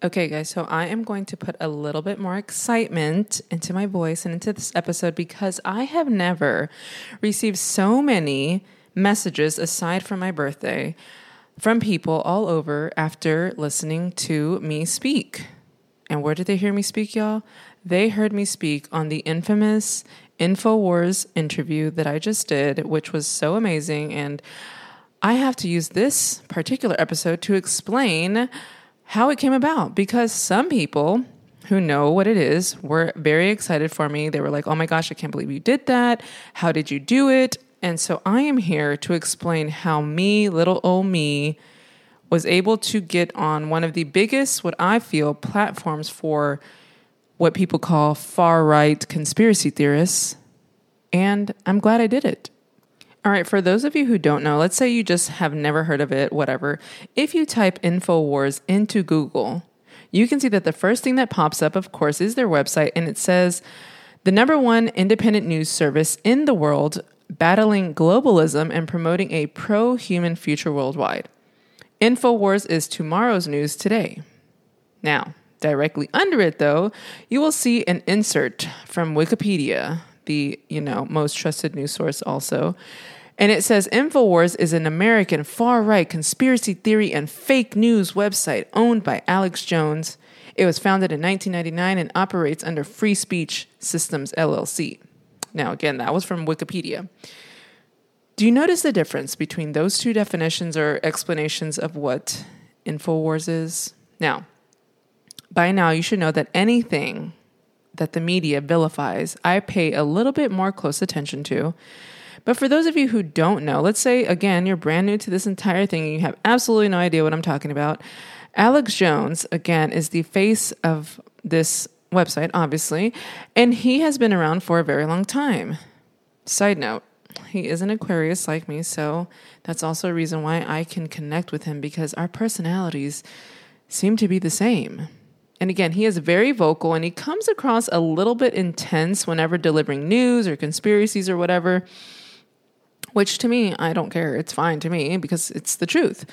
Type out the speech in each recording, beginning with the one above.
Okay, guys, so I am going to put a little bit more excitement into my voice and into this episode because I have never received so many messages aside from my birthday from people all over after listening to me speak. And where did they hear me speak, y'all? They heard me speak on the infamous InfoWars interview that I just did, which was so amazing. And I have to use this particular episode to explain how it came about because some people who know what it is were very excited for me. They were like, oh my gosh, I can't believe you did that. How did you do it? And so I am here to explain how me, little old me, was able to get on one of the biggest, what I feel, platforms for what people call far right conspiracy theorists. And I'm glad I did it. All right, for those of you who don't know, let's say you just have never heard of it, whatever. If you type InfoWars into Google, you can see that the first thing that pops up, of course, is their website, and it says the number one independent news service in the world battling globalism and promoting a pro human future worldwide. InfoWars is tomorrow's news today. Now, directly under it, though, you will see an insert from Wikipedia, the you know most trusted news source, also. And it says InfoWars is an American far right conspiracy theory and fake news website owned by Alex Jones. It was founded in 1999 and operates under Free Speech Systems LLC. Now, again, that was from Wikipedia. Do you notice the difference between those two definitions or explanations of what InfoWars is? Now, by now, you should know that anything that the media vilifies, I pay a little bit more close attention to. But for those of you who don't know, let's say again, you're brand new to this entire thing and you have absolutely no idea what I'm talking about. Alex Jones, again, is the face of this website, obviously, and he has been around for a very long time. Side note, he is an Aquarius like me, so that's also a reason why I can connect with him because our personalities seem to be the same. And again, he is very vocal and he comes across a little bit intense whenever delivering news or conspiracies or whatever, which to me, I don't care. It's fine to me because it's the truth.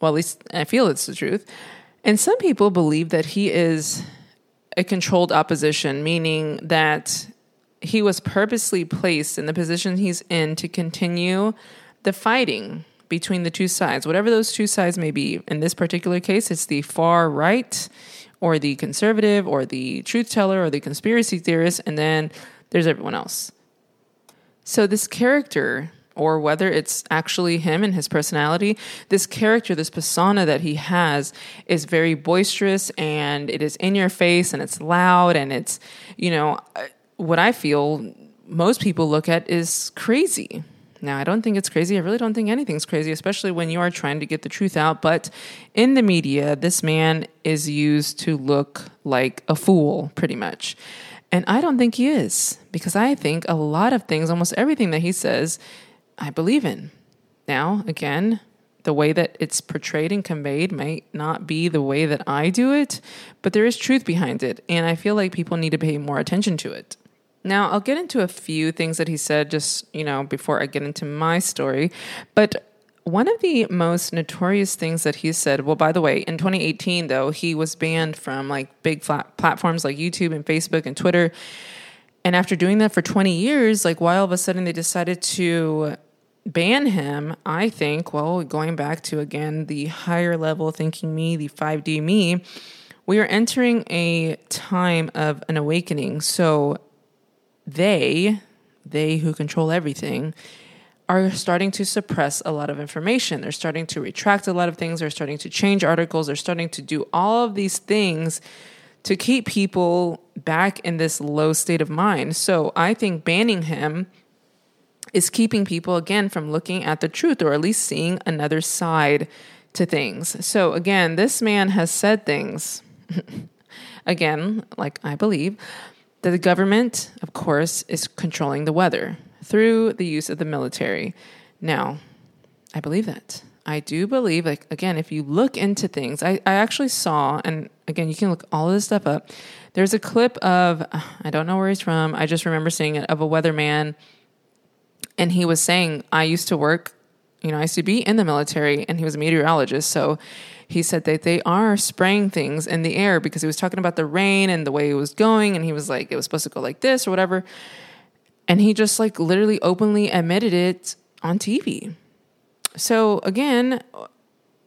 Well, at least I feel it's the truth. And some people believe that he is a controlled opposition, meaning that he was purposely placed in the position he's in to continue the fighting between the two sides, whatever those two sides may be. In this particular case, it's the far right or the conservative or the truth teller or the conspiracy theorist, and then there's everyone else. So, this character, or whether it's actually him and his personality, this character, this persona that he has is very boisterous and it is in your face and it's loud and it's, you know, uh, what I feel most people look at is crazy. Now, I don't think it's crazy. I really don't think anything's crazy, especially when you are trying to get the truth out. But in the media, this man is used to look like a fool, pretty much. And I don't think he is, because I think a lot of things, almost everything that he says, I believe in. Now, again, the way that it's portrayed and conveyed might not be the way that I do it, but there is truth behind it. And I feel like people need to pay more attention to it. Now, I'll get into a few things that he said just, you know, before I get into my story. But one of the most notorious things that he said, well, by the way, in 2018, though, he was banned from like big flat platforms like YouTube and Facebook and Twitter. And after doing that for 20 years, like why all of a sudden they decided to ban him, I think, well, going back to again the higher level thinking me, the 5D me, we are entering a time of an awakening. So they, they who control everything, are starting to suppress a lot of information. They're starting to retract a lot of things. They're starting to change articles. They're starting to do all of these things to keep people back in this low state of mind. So I think banning him is keeping people, again, from looking at the truth or at least seeing another side to things. So again, this man has said things, again, like I believe, that the government, of course, is controlling the weather through the use of the military. Now, I believe that. I do believe, like, again, if you look into things, I, I actually saw, and again, you can look all of this stuff up. There's a clip of, I don't know where he's from, I just remember seeing it, of a weatherman, and he was saying, I used to work, you know, I used to be in the military, and he was a meteorologist. So he said that they are spraying things in the air because he was talking about the rain and the way it was going. And he was like, it was supposed to go like this or whatever. And he just like literally openly admitted it on TV. So again,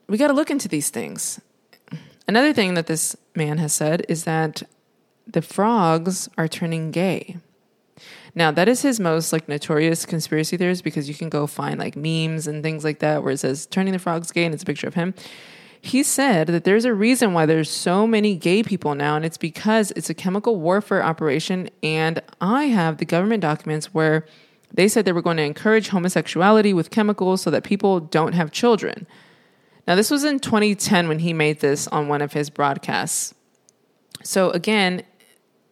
we got to look into these things. Another thing that this man has said is that the frogs are turning gay. Now, that is his most like notorious conspiracy theories because you can go find like memes and things like that where it says turning the frogs gay and it's a picture of him. He said that there's a reason why there's so many gay people now, and it's because it's a chemical warfare operation. And I have the government documents where they said they were going to encourage homosexuality with chemicals so that people don't have children. Now, this was in 2010 when he made this on one of his broadcasts. So, again,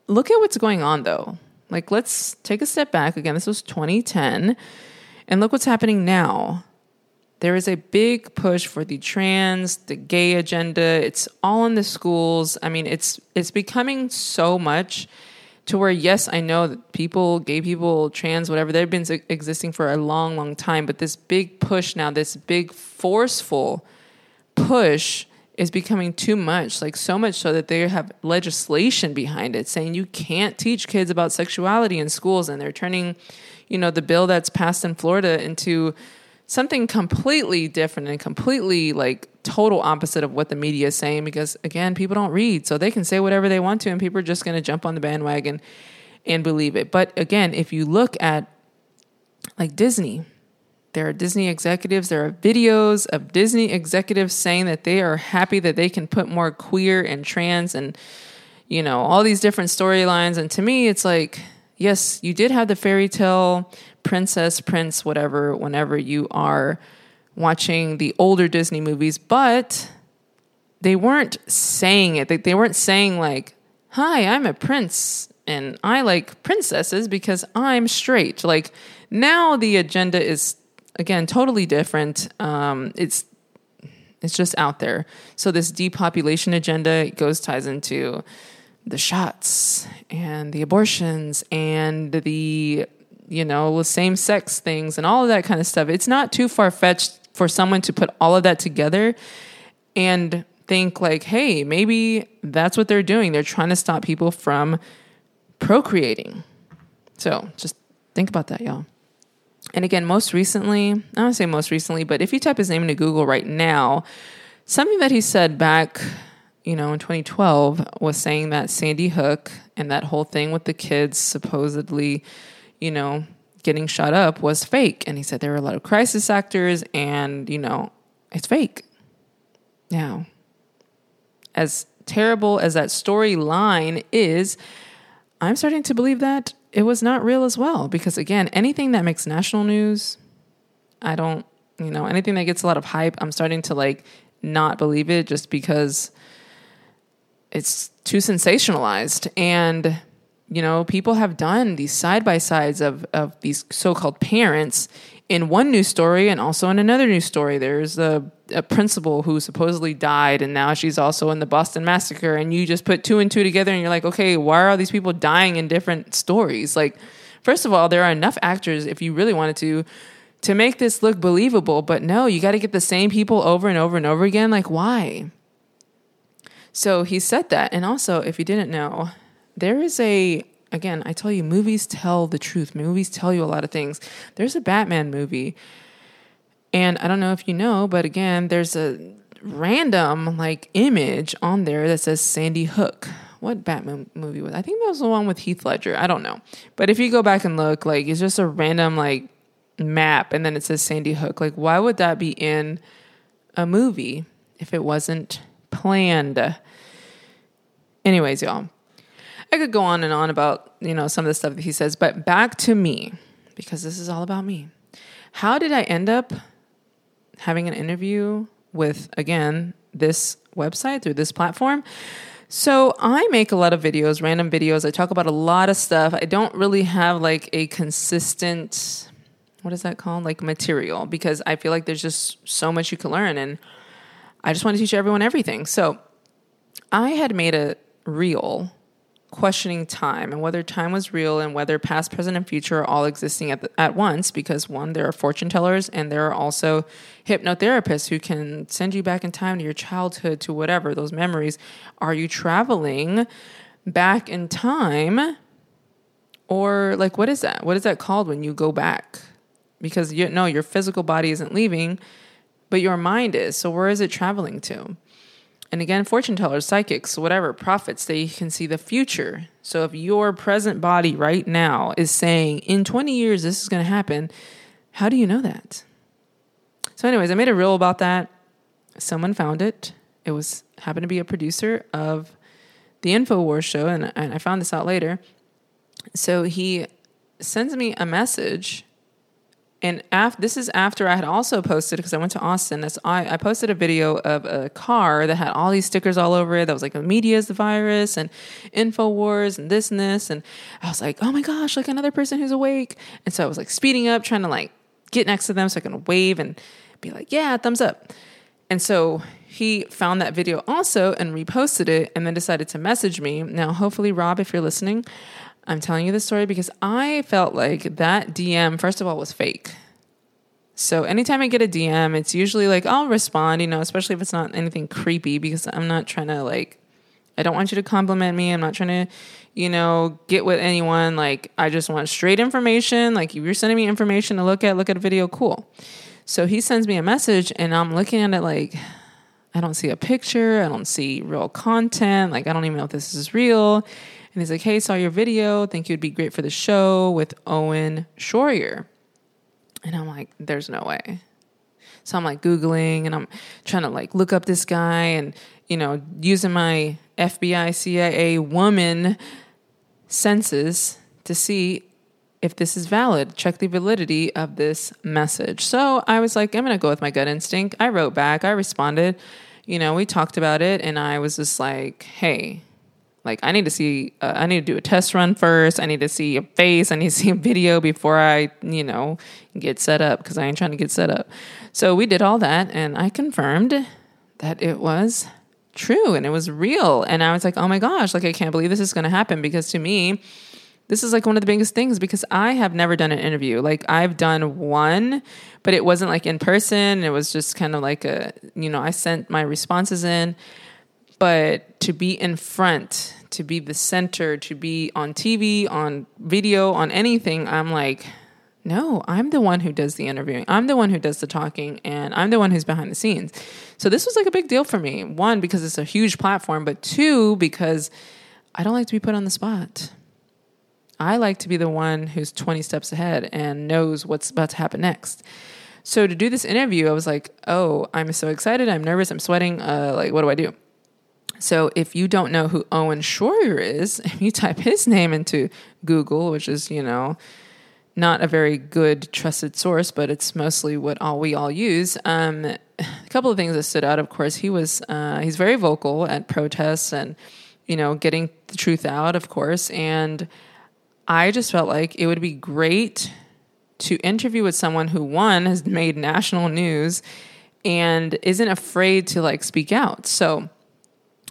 look at what's going on though. Like, let's take a step back. Again, this was 2010, and look what's happening now. There is a big push for the trans, the gay agenda. It's all in the schools. I mean, it's it's becoming so much to where yes, I know that people, gay people, trans, whatever, they've been existing for a long, long time. But this big push now, this big forceful push is becoming too much, like so much so that they have legislation behind it saying you can't teach kids about sexuality in schools and they're turning, you know, the bill that's passed in Florida into something completely different and completely like total opposite of what the media is saying because again, people don't read, so they can say whatever they want to and people are just going to jump on the bandwagon and believe it. But again, if you look at like Disney, there are Disney executives, there are videos of Disney executives saying that they are happy that they can put more queer and trans and, you know, all these different storylines. And to me, it's like, yes, you did have the fairy tale princess, prince, whatever, whenever you are watching the older Disney movies, but they weren't saying it. They, weren't saying, like, hi, I'm a prince and I like princesses because I'm straight. Like, now the agenda is again totally different. Um, it's it's just out there. So this depopulation agenda goes ties into the shots and the abortions and the you know same sex things and all of that kind of stuff. It's not too far fetched for someone to put all of that together and think like hey maybe that's what they're doing. They're trying to stop people from procreating. So just think about that y'all and again, most recently, I don't say most recently, but if you type his name into Google right now, something that he said back, you know, in 2012 was saying that Sandy Hook and that whole thing with the kids supposedly, you know, getting shot up was fake. And he said there were a lot of crisis actors and, you know, it's fake. Now, as terrible as that storyline is, I'm starting to believe that it was not real as well because again anything that makes national news i don't you know anything that gets a lot of hype i'm starting to like not believe it just because it's too sensationalized. And you know people have done these side by sides of of these so-called parents in one news story and also in another news story. There's a, a principal who supposedly died and now she's also in the boston massacre and you just put two and two together and you're like okay why are all these people dying in different stories like first of all there are enough actors if you really wanted to to make this look believable but no you got to get the same people over and over and over again like why so he said that and also if you didn't know there is a again, I tell you, movies tell the truth. Movies tell you a lot of things. There's a Batman movie, and I don't know if you know, but again, there's a random like image on there that says Sandy Hook. What Batman movie was? I think that was the one with Heath Ledger. I don't know, but if you go back and look, like it's just a random like map, and then it says Sandy Hook. Like, why would that be in a movie if it wasn't planned? Anyways, y'all, I could go on and on about, you know, some of the stuff that he says, but back to me, because this is all about me. How did I end up having an interview with, again, this website through this platform? So I make a lot of videos, random videos. I talk about a lot of stuff. I don't really have like a consistent, what is that called? Like material, because I feel like there's just so much you can learn. And I just want to teach everyone everything. So I had made a reel questioning time and whether time was real and whether past, present, and future are all existing at, the, at once. Because one, there are fortune tellers and there are also hypnotherapists who can send you back in time to your childhood, to whatever, those memories. Are you traveling back in time? Or, like, what is that? What is that called when you go back? Because you know your physical body isn't leaving, but your mind is. So, where is it traveling to? And again, fortune tellers, psychics, whatever, prophets, they can see the future. So if your present body right now is saying, in 20 years, this is going to happen, how do you know that? So, anyways, I made a reel about that. Someone found it. It was happened to be a producer of the InfoWars show, and, and I found this out later. So he sends me a message and af- this is after I had also posted because I went to Austin. That's I, I posted a video of a car that had all these stickers all over it. That was like the media's the virus and Infowars and this and this. And I was like, oh my gosh, like another person who's awake. And so I was like speeding up, trying to like get next to them so I can wave and be like, yeah, thumbs up. And so he found that video also and reposted it and then decided to message me. Now, hopefully, Rob, if you're listening, I'm telling you this story because I felt like that DM, first of all, was fake. So anytime I get a DM, it's usually like I'll respond, you know, especially if it's not anything creepy because I'm not trying to like I don't want you to compliment me. I'm not trying to, you know, get with anyone. Like I just want straight information. Like if you're sending me information to look at, look at a video, cool. So he sends me a message and I'm looking at it like I don't see a picture, I don't see real content, like I don't even know if this is real. And he's like, hey, saw your video. Think you'd be great for the show with Owen Shroyer. And I'm like, there's no way. So I'm like Googling and I'm trying to like look up this guy and, you know, using my FBI, CIA woman senses to see if this is valid, check the validity of this message. So I was like, I'm going to go with my gut instinct. I wrote back, I responded, you know, we talked about it, and I was just like, hey, like I need to see, uh, I need to do a test run first. I need to see a face. I need to see a video before I, you know, get set up because I ain't trying to get set up. So we did all that, and I confirmed that it was true and it was real. And I was like, oh my gosh, like I can't believe this is going to happen because to me, this is like one of the biggest things because I have never done an interview. Like I've done one, but it wasn't like in person. It was just kind of like a, you know, I sent my responses in but to be in front, to be the center, to be on TV, on video, on anything, I'm like, no, I'm the one who does the interviewing. I'm the one who does the talking, and I'm the one who's behind the scenes. So this was like a big deal for me. One, because it's a huge platform, but two, because I don't like to be put on the spot. I like to be the one who's 20 steps ahead and knows what's about to happen next. So to do this interview, I was like, oh, I'm so excited. I'm nervous. I'm sweating. Uh, like, what do I do? So if you don't know who Owen Shroyer is, if you type his name into Google, which is, you know, not a very good trusted source, but it's mostly what all we all use. Um, a couple of things that stood out, of course, he was uh, he's very vocal at protests and you know getting the truth out, of course. And I just felt like it would be great to interview with someone who one has made national news and isn't afraid to like speak out. So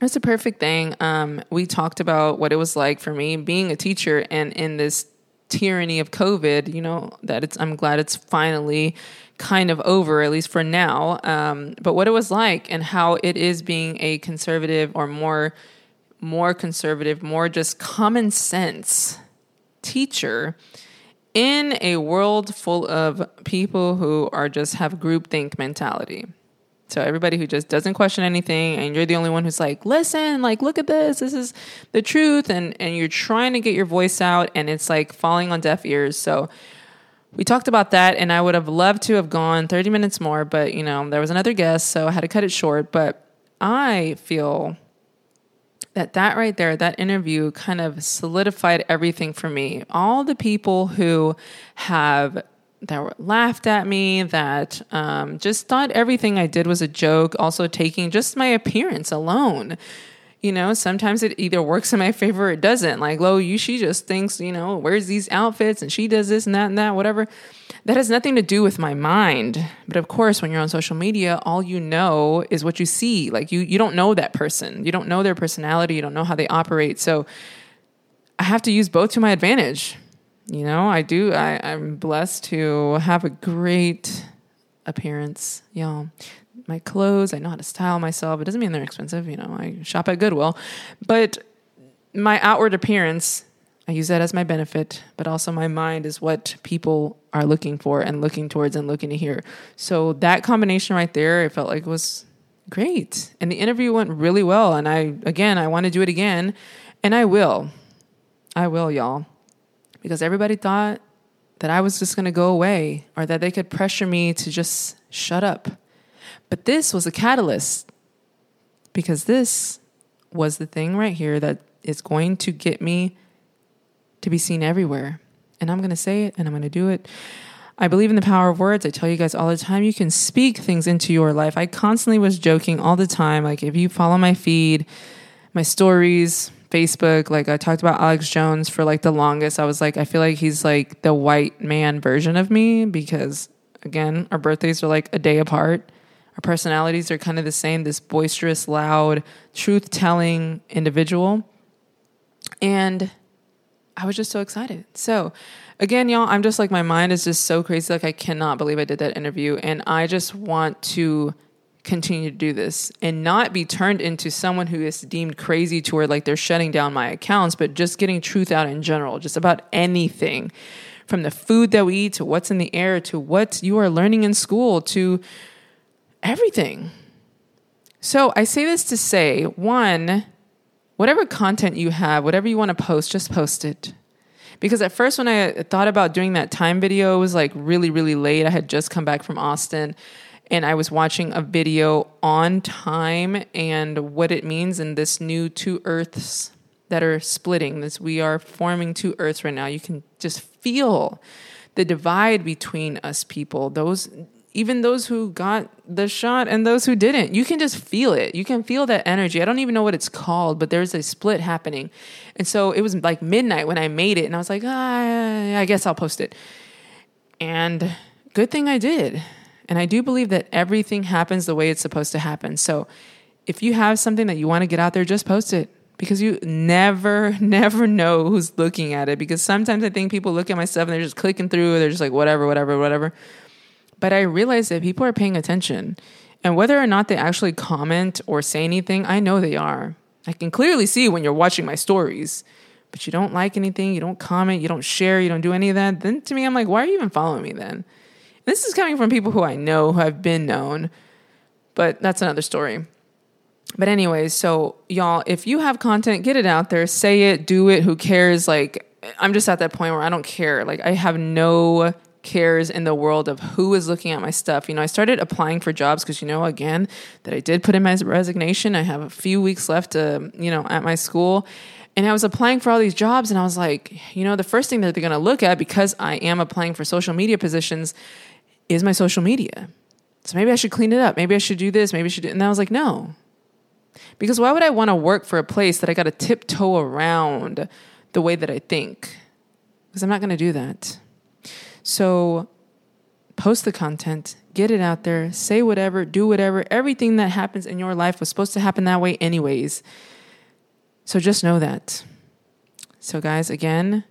it's a perfect thing. Um, we talked about what it was like for me being a teacher and in this tyranny of COVID. You know that it's. I'm glad it's finally kind of over, at least for now. Um, but what it was like and how it is being a conservative or more, more conservative, more just common sense teacher in a world full of people who are just have groupthink mentality. So everybody who just doesn't question anything and you're the only one who's like, listen, like look at this, this is the truth and and you're trying to get your voice out and it's like falling on deaf ears. So we talked about that and I would have loved to have gone 30 minutes more, but you know, there was another guest, so I had to cut it short, but I feel that that right there, that interview kind of solidified everything for me. All the people who have that laughed at me, that um, just thought everything I did was a joke, also taking just my appearance alone. You know, sometimes it either works in my favor or it doesn't. Like, Lo, you she just thinks, you know, wears these outfits and she does this and that and that, whatever. That has nothing to do with my mind. But of course, when you're on social media, all you know is what you see. Like you you don't know that person. You don't know their personality, you don't know how they operate. So I have to use both to my advantage. You know, I do. I, I'm blessed to have a great appearance, y'all. My clothes, I know how to style myself. It doesn't mean they're expensive. You know, I shop at Goodwill, but my outward appearance, I use that as my benefit, but also my mind is what people are looking for and looking towards and looking to hear. So that combination right there, it felt like was great. And the interview went really well. And I, again, I want to do it again. And I will. I will, y'all. Because everybody thought that I was just going to go away or that they could pressure me to just shut up. But this was a catalyst because this was the thing right here that is going to get me to be seen everywhere. And I'm going to say it and I'm going to do it. I believe in the power of words. I tell you guys all the time, you can speak things into your life. I constantly was joking all the time. Like, if you follow my feed, my stories, Facebook, like I talked about Alex Jones for like the longest. I was like, I feel like he's like the white man version of me because, again, our birthdays are like a day apart. Our personalities are kind of the same this boisterous, loud, truth telling individual. And I was just so excited. So, again, y'all, I'm just like, my mind is just so crazy. Like, I cannot believe I did that interview. And I just want to continue to do this and not be turned into someone who is deemed crazy to where like they're shutting down my accounts, but just getting truth out in general, just about anything from the food that we eat to what's in the air to what you are learning in school to everything. So I say this to say one, whatever content you have, whatever you want to post, just post it. Because at first, when I thought about doing that time video, it was like really, really late. I had just come back from Austin and I was watching a video on time and what it means in this new two earths that are splitting. This we are forming two earths right now. You can just feel the divide between us people. Those even those who got the shot and those who didn't. You can just feel it. You can feel that energy. I don't even know what it's called, but there's a split happening. And so it was like midnight when I made it, and I was like, ah, I guess I'll post it. And good thing I did. And I do believe that everything happens the way it's supposed to happen. So if you have something that you want to get out there, just post it because you never, never know who's looking at it. Because sometimes I think people look at my stuff and they're just clicking through, they're just like, whatever, whatever, whatever. But I realize that people are paying attention. And whether or not they actually comment or say anything, I know they are. I can clearly see when you're watching my stories, but you don't like anything, you don't comment, you don't share, you don't do any of that. Then to me, I'm like, why are you even following me then? This is coming from people who I know, who have been known, but that's another story. But, anyways, so y'all, if you have content, get it out there, say it, do it, who cares? Like, I'm just at that point where I don't care. Like, I have no cares in the world of who is looking at my stuff. You know, I started applying for jobs because, you know, again, that I did put in my resignation. I have a few weeks left, you know, at my school. And I was applying for all these jobs, and I was like, you know, the first thing that they're going to look at because I am applying for social media positions is my social media. So maybe I should clean it up. Maybe I should do this. Maybe I should do. And I was like, no. Because why would I want to work for a place that I got to tiptoe around the way that I think? Because I'm not going to do that. So post the content, get it out there, say whatever, do whatever. Everything that happens in your life was supposed to happen that way, anyways. So just know that. So, guys, again,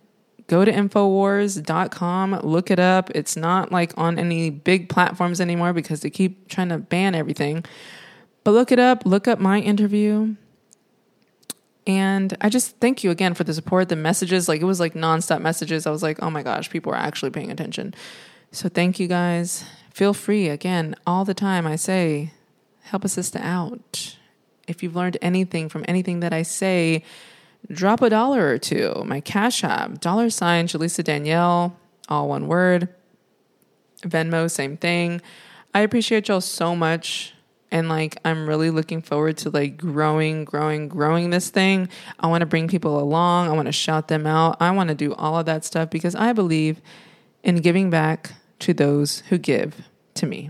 go to infowars.com, look it up. It's not like on any big platforms anymore because they keep trying to ban everything. But look it up, look up my interview. And I just thank you again for the support, the messages. Like it was like nonstop messages. I was like, oh my gosh, people are actually paying attention. So thank you guys. Feel free again, all the time. I say, help a sister out. If you've learned anything from anything that I say, drop a dollar or two. My Cash App, dollar sign Jalisa Danielle, all one word. Venmo, same thing. I appreciate y'all so much and like i'm really looking forward to like growing growing growing this thing i want to bring people along i want to shout them out i want to do all of that stuff because i believe in giving back to those who give to me